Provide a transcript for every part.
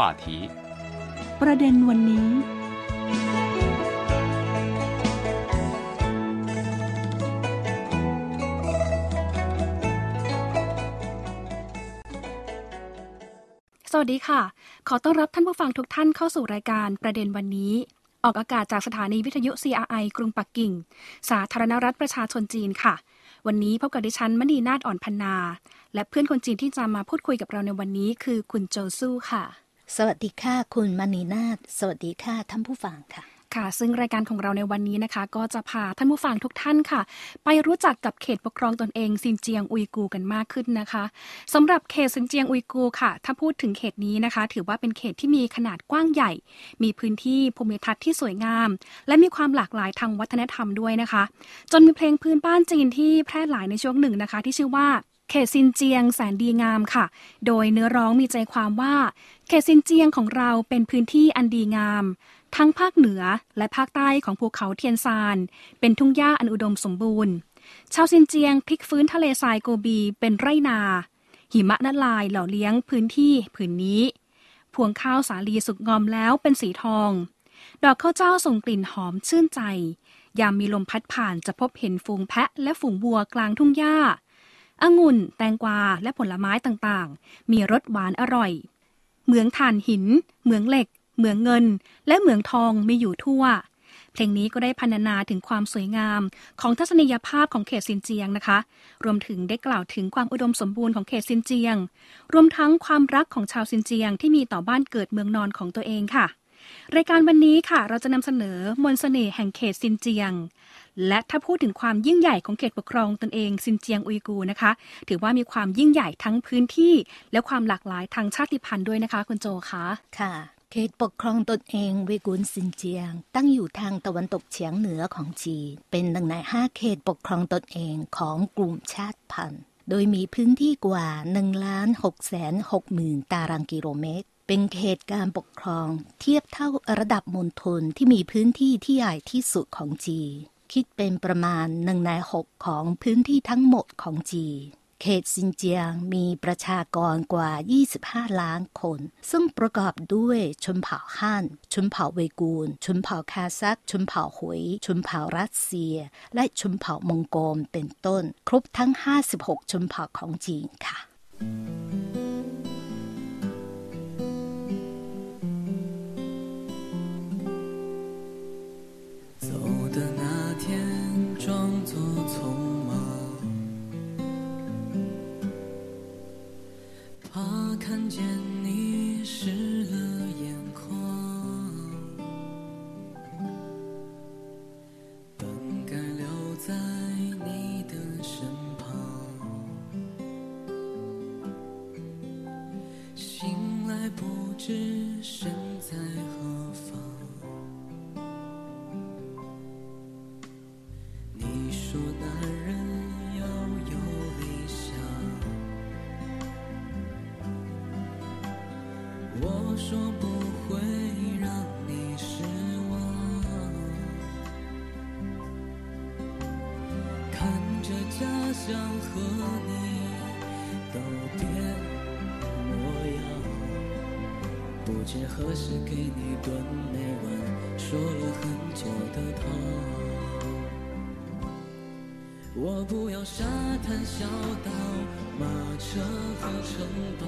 话题。ประเด็นวันนี้ สวัสดีค่ะ ขอต้อนรับท่านผู้ฟังทุกท่านเข้าสู่รายการประเด็นวันนี้ ออกอากาศจากสถานีวิทยุ CRI กรุงปักกิ่ง สาธารณรัฐประชาชนจีนค่ะวันนี้พบกับดิฉันมณีนาฏอ่อนพันนา และเพื่อนคนจีนที่จะมาพูดคุยกับเราในวันนี้คือคุณโจซู่ค่ะ สวัสดีค่ะคุณมณีนาฏสวัสดีค่ะท่านผู้ฟังค่ะค่ะ ซึ่งรายการของเราในวันนี้นะคะ ก็จะพาท่านผู้ฟังทุกท่านค่ะ ไปรู้จักกับเขตปกครองตนเองซินเจียงอุยกูกันมากขึ้นนะคะสำหรับเขตซินเจียงอุยกูค่ะ ถ้าพูดถึงเขตนี้นะคะ ถือว่าเป็นเขตที่มีขนาดกว้างใหญ่ มีพื้นที่ภูมิทัศน์ที่สวยงาม และมีความหลากหลายทางวัฒนธรรมด้วยนะคะ จนมีเพลงพื้นบ้านจีนที่แพร่หลายในช่วงหนึ่งนะคะ ที่ชื่อว่า เขตซินเจียงแสนดีงามค่ะ โดยเนื้อร้องมีใจความว่า เขตซินเจียงของเราเป็นพื้นที่อันดีงาม ทั้งภาคเหนือและภาคใต้ของภูเขาเทียนซาน เป็นทุ่งหญ้าอันอุดมสมบูรณ์ ชาวซินเจียงพลิกฟื้นทะเลทรายโกบีเป็นไรนา หิมะละลายหล่อเลี้ยงพื้นที่ผืนนี้ พวงข้าวสาลีสุกงอมแล้วเป็นสีทอง ดอกข้าวเจ้าส่งกลิ่นหอมชื่นใจ ยามมีลมพัดผ่านจะพบเห็นฝูงแพะและฝูงวัวกลางทุ่งหญ้า องุ่น แตงกวา และผลไม้ต่างๆ มีรสหวานอร่อย เหมืองถ่านหิน เหมืองเหล็ก เหมืองเงิน และเหมืองทองมีอยู่ทั่ว เพลงนี้ก็ได้พรรณนาถึงความสวยงามของทัศนียภาพของเขตซินเจียงนะคะ รวมถึงได้กล่าวถึงความอุดมสมบูรณ์ของเขตซินเจียง รวมทั้งความรักของชาวซินเจียงที่มีต่อบ้านเกิดเมืองนอนของตัวเองค่ะรายการวันนี้ค่ะ เราจะนำเสนอมนต์เสน่ห์แห่งเขตซินเจียง และถ้าพูดถึงความยิ่งใหญ่ของเขตปกครองตนเองซินเจียงอุยกูนะคะ ถือว่ามีความยิ่งใหญ่ทั้งพื้นที่ และความหลากหลายทางชาติพันธุ์ด้วยนะคะ คุณโจคะค่ะเขตปกครองตนเองเวกูร์ซินเจียง ตั้งอยู่ทางตะวันตกเฉียงเหนือของจีน เป็นหนึ่งในห้าเขตปกครองตนเองของกลุ่มชาติพันธุ์ โดยมีพื้นที่กว่า1ล้าน6แสน6หมื่นตารางกิโลเมตร เป็นเขตการปกครอง เทียบเท่าระดับมณฑลที่มีพื้นที่ที่ใหญ่ที่สุดของจีน คิดเป็นประมาณหนึ่งในหกของพื้นที่ทั้งหมดของจีนเขตซินเจียงมีประชากรกว่า 25 ล้านคน ซึ่งประกอบด้วยชนเผ่าฮั่น ชนเผ่าเวกูร์ชนเผ่าคาซักชนเผ่าหุยชนเผ่ารัสเซีย และชนเผ่ามองโกลเป็นต้น ครบทั้ง 56 ชนเผ่าของจีนค่ะ走我说不会让你失望。看着家乡和你都变模样，不知何时给你炖那碗说了很久的汤。我不要沙滩、小岛、马车和城堡，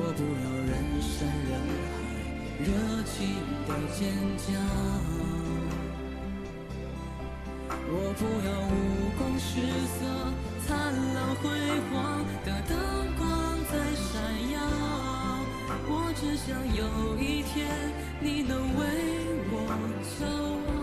我不要人山人海、热情的尖叫，我不要五光十色、灿烂辉煌的灯光在闪耀，我只想有一天你能为我骄傲。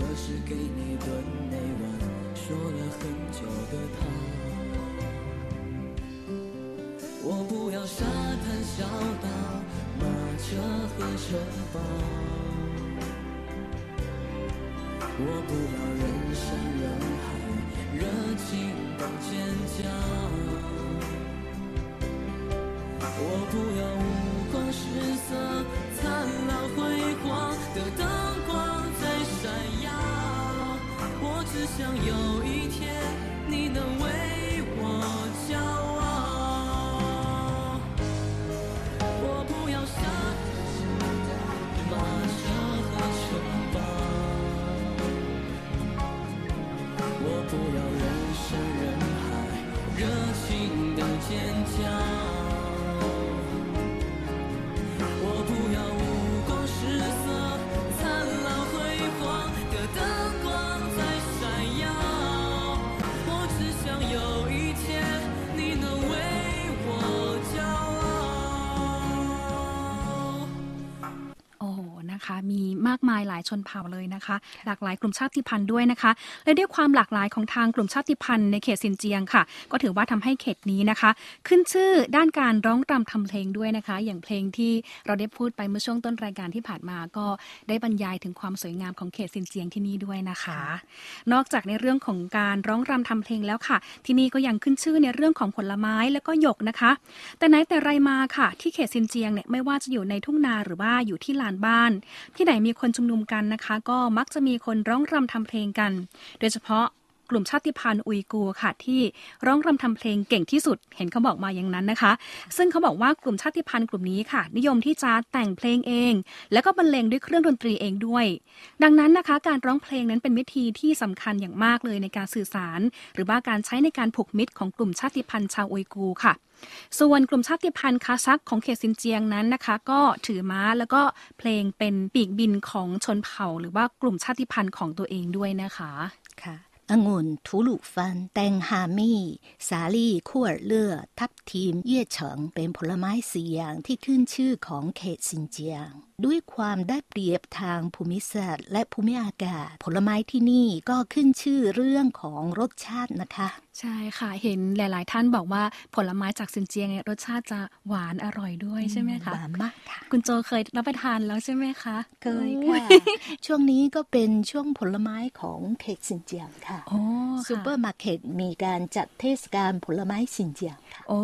可是给你的那晚说了很久的他。我不要沙滩小岛、马车和城堡，我不要人山人海、热情的尖叫，我不要五光十色、灿烂辉我只想有 มากมายหลายชนเผ่าเลยนะคะ หลากหลายกลุ่มชาติพันธุ์ด้วยนะคะ และด้วยความหลากหลายของทางกลุ่มชาติพันธุ์ในเขตซินเจียงค่ะ ก็ถือว่าทำให้เขตนี้นะคะ ขึ้นชื่อด้านการร้องรำทำเพลงด้วยนะคะ อย่างเพลงที่เราได้พูดไปเมื่อช่วงต้นรายการที่ผ่านมาก็ได้บรรยายถึงความสวยงามของเขตซินเจียงที่นี่ด้วยนะคะ นอกจากในเรื่องของการร้องรำทำเพลงแล้วค่ะ ที่นี่ก็ยังขึ้นชื่อในเรื่องของผลไม้แล้วก็หยกนะคะ แต่ไหนแต่ไรมาค่ะ ที่เขตซินเจียงเนี่ยไม่ว่าจะอยู่ในทุ่งนาหรือว่าอยู่ที่ลานบ้าน ที่ไหนมีคนชุมนุมกันนะคะ ก็มักจะมีคนร้องรำทำเพลงกัน โดยเฉพาะ กลุ่มชาติพันธุ์อุยกูร์ค่ะ ที่ร้องรำทำเพลงเก่งที่สุด เห็นเขาบอกมาอย่างนั้นนะคะ ซึ่งเขาบอกว่ากลุ่มชาติพันธุ์กลุ่มนี้ค่ะ นิยมที่จะแต่งเพลงเอง แล้วก็บรรเลงด้วยเครื่องดนตรีเองด้วย ดังนั้นนะคะ การร้องเพลงนั้นเป็นวิธีที่สำคัญอย่างมากเลยในการสื่อสาร หรือว่าการใช้ในการผูกมิตรของกลุ่มชาติพันธุ์ชาวอุยกูร์ค่ะส่วนกลุ่มชาติพันธุ์คาซักของเขตซินเจียงนั้นนะคะ ก็ถือม้าแล้วก็เพลงเป็นปีกบินของชนเผ่า หรือว่ากลุ่มชาติพันธุ์ของตัวเองด้วยนะคะค่ะ องุ่นทูลูฟัน แตงฮามี่ สาลี่ขั้วเลือทับทีม เย่เฉิงเป็นผลไม้สี่อย่างที่ขึ้นชื่อของเขตซินเจียง ด้วยความได้เปรียบทางภูมิศาสตร์และภูมิอากาศ ผลไม้ที่นี่ก็ขึ้นชื่อเรื่องของรสชาตินะคะ ใช่ค่ะ เห็นหลาย ๆ ท่านบอกว่าผลไม้จากซินเจียงเนี่ยรสชาติจะหวานอร่อยด้วยใช่ไหมคะหวานมากค่ะ คุณโจเคยรับประทานแล้วใช่ไหมคะเคยค่ะช่วงนี้ก็เป็นช่วงผลไม้ของเขตซินเจียงค่ะโอ้ค่ะซูเปอร์มาร์เก็ตมีการจัดเทศกาลผลไม้ซินเจียงค่ะโอ้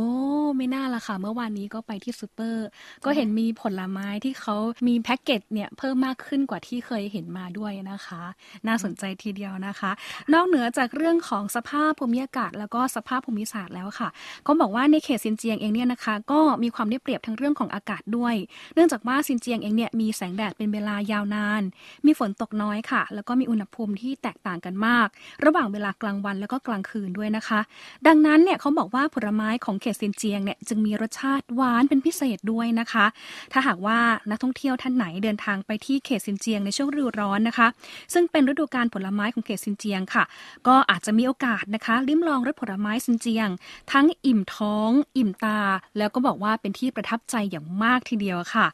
ไม่น่าละค่ะ เมื่อวานนี้ก็ไปที่ซูเปอร์ ก็เห็นมีผลไม้ที่เขามีแพ็กเกจเนี่ยเพิ่มมากขึ้นกว่าที่เคยเห็นมาด้วยนะคะ น่าสนใจทีเดียวนะคะ นอกเหนือจากเรื่องของสภาพภูมิอากาศแล้วก็สภาพภูมิศาสตร์แล้วค่ะ ก็บอกว่าในเขตซินเจียงเองเนี่ยนะคะ ก็มีความได้เปรียบทั้งเรื่องของอากาศด้วย เนื่องจากว่าซินเจียงเองเนี่ยมีแสงแดดเป็นเวลายาวนาน มีฝนตกน้อยค่ะ แล้วก็มีอุณหภูมิที่แตกต่างกันมาก ระหว่างเวลากลางวันแล้วก็กลางคืนด้วยนะคะ ดังนั้นเนี่ยเขาบอกว่าผลไม้ของเขตซินเจียงเนี่ยจึงมีรสชาติหวานเป็นพิเศษด้วยนะคะ ถ้าหากว่านักท่องเที่ยวท่านไหนเดินทางไปที่เขตซินเจียงในช่วงฤดูร้อนนะคะ ซึ่งเป็นฤดูกาลผลไม้ของเขตซินเจียงค่ะ ก็อาจจะมีโอกาสนะคะลิ้มลองรสผลไม้ซินเจียง ทั้งอิ่มท้อง อิ่มตา แล้วก็บอกว่าเป็นที่ประทับใจอย่างมากทีเดียวค่ะ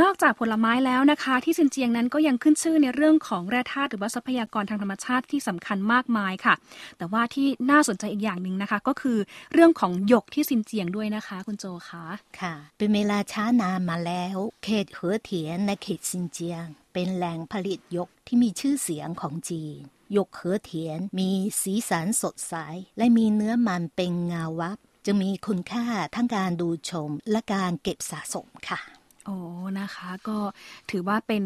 นอกจากผลไม้แล้วนะคะ ที่ซินเจียงนั้นก็ยังขึ้นชื่อในเรื่องของแร่ธาตุหรือว่าทรัพยากรทางธรรมชาติที่สำคัญมากมายค่ะ แต่ว่าที่น่าสนใจอีกอย่างหนึ่งนะคะ ก็คือเรื่องของหยกที่ซินเจียงด้วยนะคะ คุณโจคะค่ะ เป็นเวลาช้านานมาแล้ว เขตเหอเถียนในเขตซินเจียง เป็นแหล่งผลิตหยกที่มีชื่อเสียงของจีน ยกเหอเถียน มีสีสันสดใส และมีเนื้อมันเป็นเงาวับ จะมีคุณค่าทั้งการดูชมและการเก็บสะสมค่ะโอ้นะคะก็ถือว่าเป็น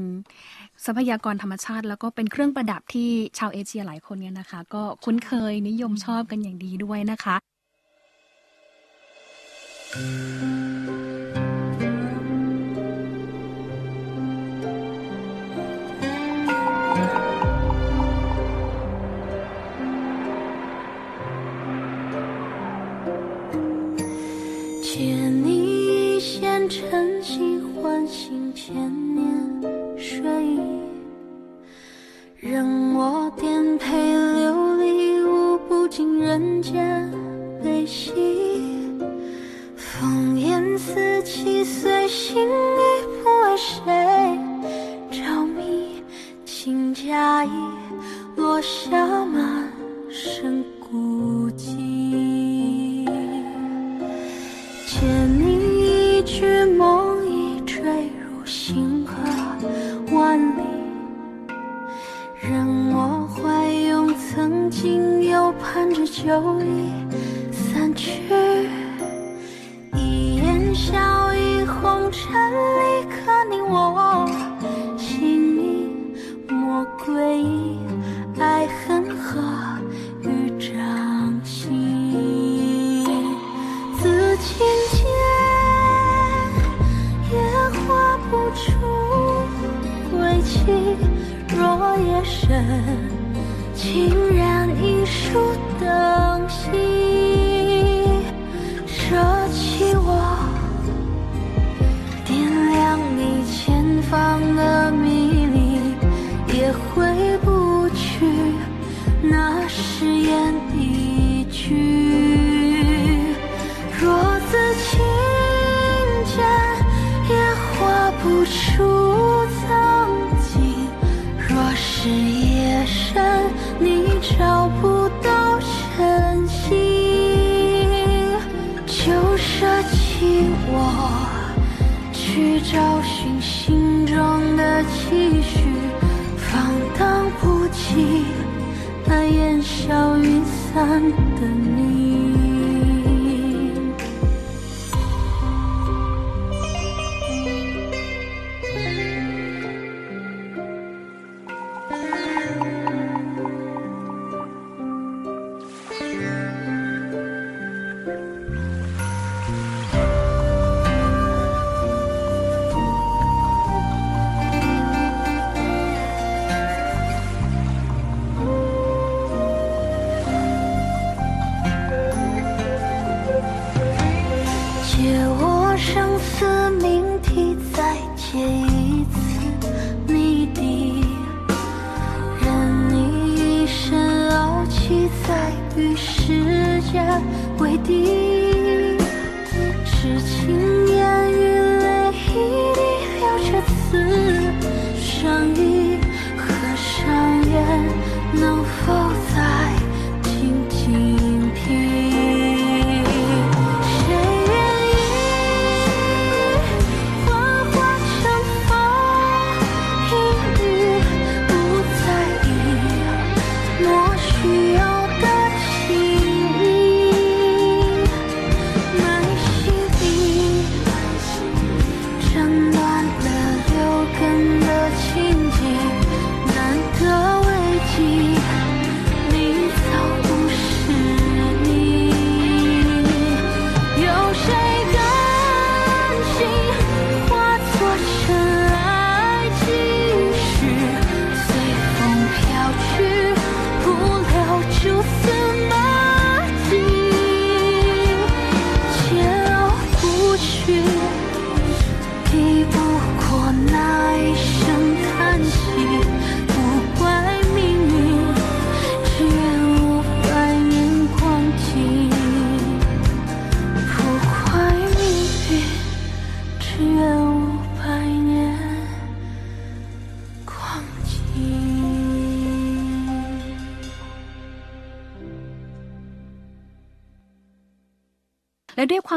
ทรัพยากรธรรมชาติ แล้วก็เป็นเครื่องประดับที่ชาวเอเชียหลายคนเนี่ยนะคะ ก็คุ้นเคยนิยมชอบกันอย่างดีด้วยนะคะ 借你一线晨曦就已散去。起那烟消云散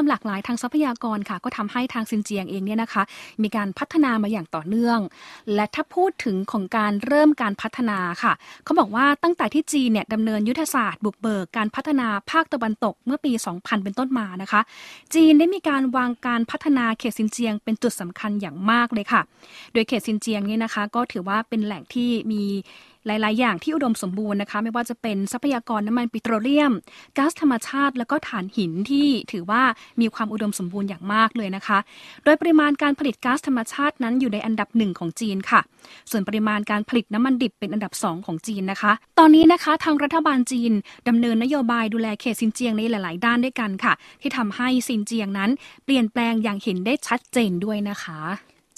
ความหลากหลายทางทรัพยากรค่ะ ก็ทำให้ทางซินเจียงเองเนี่ยนะคะ มีการพัฒนามาอย่างต่อเนื่อง และถ้าพูดถึงของการเริ่มการพัฒนาค่ะเขาบอกว่าตั้งแต่ที่จีนเนี่ยดำเนินยุทธศาสตร์บุกเบิกการพัฒนาภาคตะวันตกเมื่อปี 2000 เป็นต้นมานะคะ จีนได้มีการวางการพัฒนาเขตซินเจียง เป็นจุดสำคัญอย่างมากเลยค่ะ โดยเขตซินเจียงเนี่ยนะคะ ก็ถือว่าเป็นแหล่งที่มี หลาย ๆ อย่างที่อุดมสมบูรณ์นะคะ ไม่ว่าจะเป็นทรัพยากรน้ำมันปิโตรเลียมก๊าซธรรมชาติ แล้วก็ถ่านหินที่ถือว่ามีความอุดมสมบูรณ์อย่างมากเลยนะคะ โดยปริมาณการผลิตก๊าซธรรมชาตินั้นอยู่ในอันดับหนึ่งของจีนค่ะ ส่วนปริมาณการผลิตน้ำมันดิบเป็นอันดับสองของจีนนะคะ ตอนนี้นะคะทางรัฐบาลจีนดำเนินนโยบายดูแลเขตซินเจียงในหลาย ๆ ด้านด้วยกันค่ะ ที่ทำให้ซินเจียงนั้น เปลี่ยนแปลงอย่างเห็นได้ชัดเจนด้วยนะคะ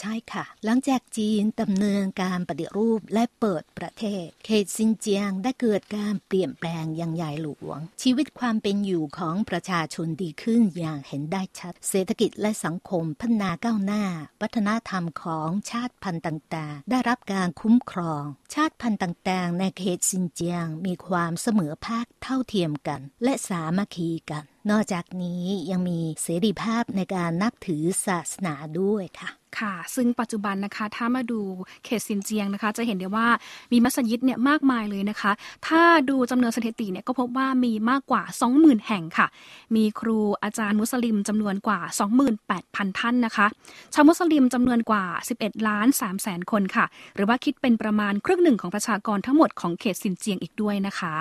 ใช่ค่ะ หลังจากจีนดำเนินการปฏิรูปและเปิดประเทศ เขตซินเจียงได้เกิดการเปลี่ยนแปลงอย่างใหญ่หลวง ชีวิตความเป็นอยู่ของประชาชนดีขึ้นอย่างเห็นได้ชัด เศรษฐกิจและสังคมพัฒนาก้าวหน้า วัฒนธรรมของชาติพันธุ์ต่างๆ ได้รับการคุ้มครอง ชาติพันธุ์ต่างๆ ในเขตซินเจียงมีความเสมอภาคเท่าเทียมกัน และสามัคคีกัน นอกจากนี้ยังมีเสรีภาพในการนับถือศาสนาด้วยค่ะค่ะ ซึ่งปัจจุบันนะคะ ถ้ามาดูเขตซินเจียงนะคะ จะเห็นได้ว่ามีมัสยิดเนี่ยมากมายเลยนะคะ ถ้าดูจำนวนสถิติเนี่ยก็พบว่ามีมากกว่า 20,000 แห่งค่ะ มีครูอาจารย์มุสลิมจำนวนกว่า 28,000 ท่านนะคะ ชาวมุสลิมจำนวนกว่า 11 ล้าน3แสนคนค่ะ หรือว่าคิดเป็นประมาณครึ่งหนึ่งของประชากรทั้งหมดของเขตซินเจียงอีกด้วยนะคะ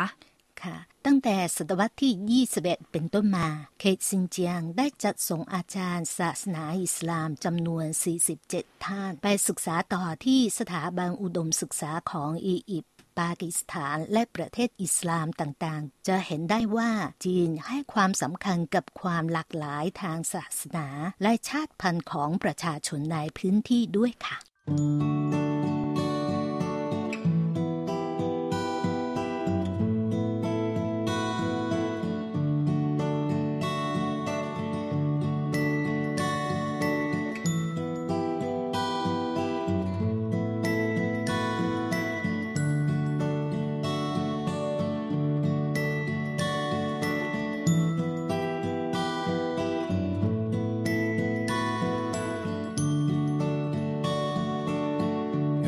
ค่ะ ตั้งแต่ศตวรรษที่ 21 เป็นต้นมา เขตซินเจียงได้จัดส่งอาจารย์ศาสนาอิสลามจำนวน 47 ท่าน ไปศึกษาต่อที่สถาบันอุดมศึกษาของอียิปต์ปากีสถานและประเทศอิสลามต่างๆ จะเห็นได้ว่าจีนให้ความสำคัญกับความหลากหลายทางศาสนา และชาติพันธุ์ของประชาชนในพื้นที่ด้วยค่ะ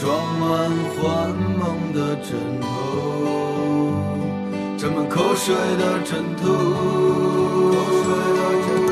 装满幻梦的枕头，沾满口水的枕头，口水的枕头。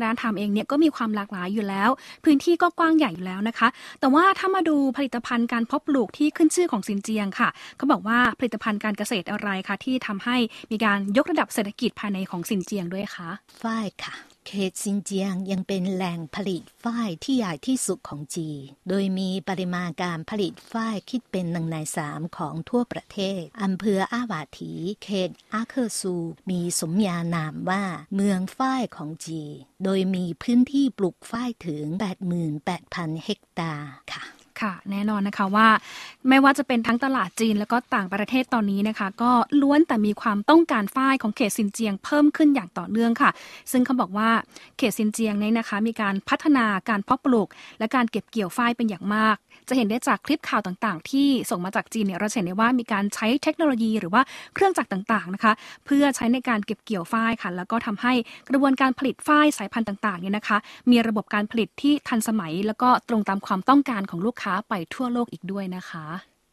ทางด้านทำเองเนี่ยก็มีความหลากหลายอยู่แล้ว พื้นที่ก็กว้างใหญ่อยู่แล้วนะคะ แต่ว่าถ้ามาดูผลิตภัณฑ์การเพาะปลูกที่ขึ้นชื่อของซินเจียงค่ะเขาบอกว่าผลิตภัณฑ์การเกษตรอะไรคะที่ทำให้มีการยกระดับเศรษฐกิจภายในของซินเจียงด้วยคะฝ้ายค่ะ เขตซินเจียงยังเป็นแหล่งผลิตฝ้ายที่ใหญ่ที่สุดของจีน โดยมีปริมาณการผลิตฝ้ายคิดเป็นหนึ่งในสามของทั่วประเทศ อำเภออาวาถี เขตอาเคอร์ซู มีสมญานามว่าเมืองฝ้ายของจีน โดยมีพื้นที่ปลูกฝ้ายถึง 88,000 เฮกตาร์ค่ะ ค่ะ แน่นอนนะคะว่า ไม่ว่าจะเป็นทั้งตลาดจีนแล้วก็ต่างประเทศตอนนี้นะคะ ก็ล้วนแต่มีความต้องการฝ้ายของเขตซินเจียงเพิ่มขึ้นอย่างต่อเนื่องค่ะ ซึ่งเขาบอกว่าเขตซินเจียงนี่ยนะคะ มีการพัฒนาการเพาะปลูก และการเก็บเกี่ยวฝ้ายเป็นอย่างมาก จะเห็นได้จากคลิปข่าวต่างๆ ที่ส่งมาจากจีนเนี่ยเราเห็นได้ว่ามีการใช้เทคโนโลยีหรือว่าเครื่องจักรต่างๆนะคะ เพื่อใช้ในการเก็บเกี่ยวฝ้ายค่ะ แล้วก็ทำให้กระบวนการผลิตฝ้ายสายพันธุ์ต่างๆเนี่ยนะคะ มีระบบการผลิตที่ทันสมัย แล้วก็ตรงตามความต้องการของลูกค้าไปทั่วโลกอีกด้วยนะคะ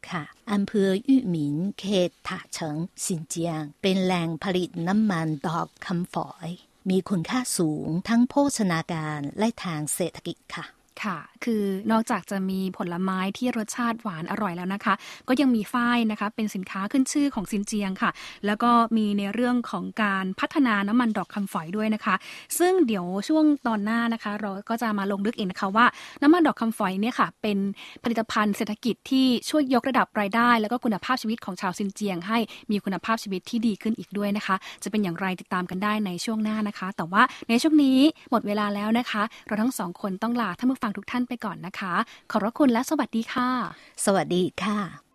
ค่ะอำเภอยู่หมินเขตถาเฉิงซินเจียง เป็นแหล่งผลิตน้ำมันดอกคำฝอย มีคุณค่าสูงทั้งโภชนาการและทางเศรษฐกิจค่ะ ค่ะ คือนอกจากจะมีผลไม้ที่รสชาติหวานอร่อยแล้วนะคะ ก็ยังมีฝ้ายนะคะ เป็นสินค้าขึ้นชื่อของซินเจียงค่ะ แล้วก็มีในเรื่องของการพัฒนาน้ำมันดอกคำฝอยด้วยนะคะ ซึ่งเดี๋ยวช่วงตอนหน้านะคะ เราก็จะมาลงลึกอีกนะคะว่า น้ำมันดอกคำฝอยเนี่ยค่ะ เป็นผลิตภัณฑ์เศรษฐกิจที่ช่วยยกระดับรายได้ แล้วก็คุณภาพชีวิตของชาวซินเจียง ให้มีคุณภาพชีวิตที่ดีขึ้นอีกด้วยนะคะ จะเป็นอย่างไรติดตามกันได้ในช่วงหน้านะคะ แต่ว่าในช่วงนี้หมดเวลาแล้วนะคะ เราทั้งสองคนต้องลาท่านผู้ฟังฟังทุกท่านไปก่อนนะคะ ขอบพระคุณและสวัสดีค่ะ สวัสดีค่ะ